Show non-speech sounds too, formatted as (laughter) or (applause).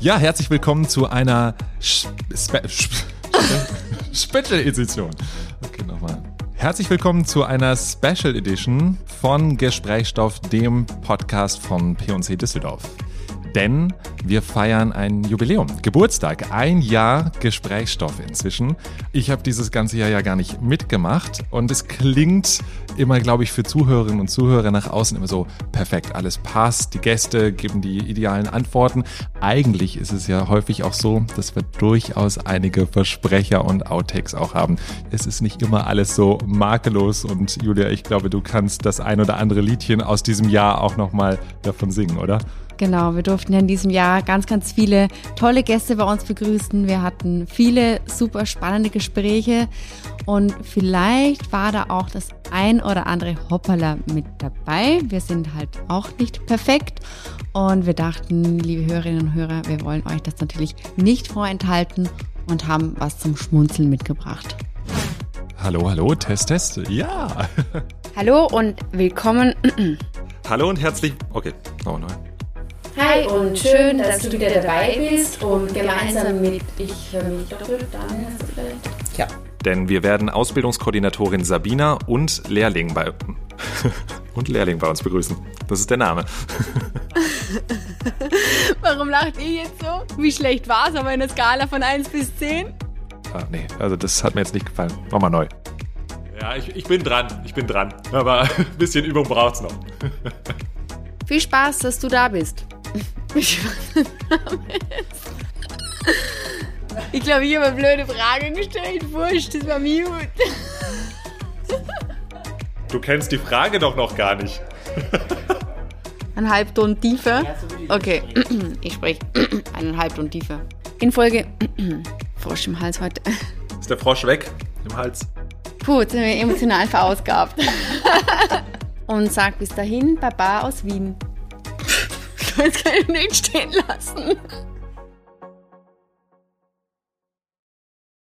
Ja, herzlich willkommen zu einer Spe (laughs) Special Edition. Okay, nochmal. Herzlich willkommen zu einer Special Edition von Gesprächsstoff, dem Podcast von P&C Düsseldorf denn wir feiern ein Jubiläum, Geburtstag, ein Jahr Gesprächsstoff inzwischen. Ich habe dieses ganze Jahr ja gar nicht mitgemacht und es klingt immer, glaube ich, für Zuhörerinnen und Zuhörer nach außen immer so perfekt, alles passt, die Gäste geben die idealen Antworten. Eigentlich ist es ja häufig auch so, dass wir durchaus einige Versprecher und Outtakes auch haben. Es ist nicht immer alles so makellos und Julia, ich glaube, du kannst das ein oder andere Liedchen aus diesem Jahr auch nochmal davon singen, oder? Genau, wir durften ja in diesem Jahr ganz, ganz viele tolle Gäste bei uns begrüßen. Wir hatten viele super spannende Gespräche und vielleicht war da auch das ein oder andere Hoppala mit dabei. Wir sind halt auch nicht perfekt und wir dachten, liebe Hörerinnen und Hörer, wir wollen euch das natürlich nicht vorenthalten und haben was zum Schmunzeln mitgebracht. Hallo, hallo, Test, Test, ja. (laughs) Hallo und willkommen. (clears throat) hallo und herzlich, okay, nochmal neu. Hi und schön, dass du wieder dabei bist und gemeinsam mit Ich höre mich doppelt, dann hast du vielleicht. Ja. Denn wir werden Ausbildungskoordinatorin Sabina und Lehrling bei (laughs) und Lehrling bei uns begrüßen. Das ist der Name. (laughs) Warum lacht ihr jetzt so? Wie schlecht war es aber in der Skala von 1 bis 10? Ah, nee, also das hat mir jetzt nicht gefallen. Nochmal neu. Ja, ich, ich bin dran. Ich bin dran. Aber (laughs) ein bisschen Übung braucht's noch. Viel Spaß, dass du da bist. Ich glaube, ich habe eine blöde Frage gestellt. Wurscht, das war mute. Du kennst die Frage doch noch gar nicht. Ein Halbton tiefer. Okay, (clears throat) ich spreche (clears throat) einen Halbton tiefer. In Folge (clears throat) Frosch im Hals heute. (laughs) Ist der Frosch weg im Hals? Puh, jetzt sind wir emotional verausgabt. (laughs) Und sag bis dahin Baba aus Wien. (laughs) Ich nicht stehen lassen.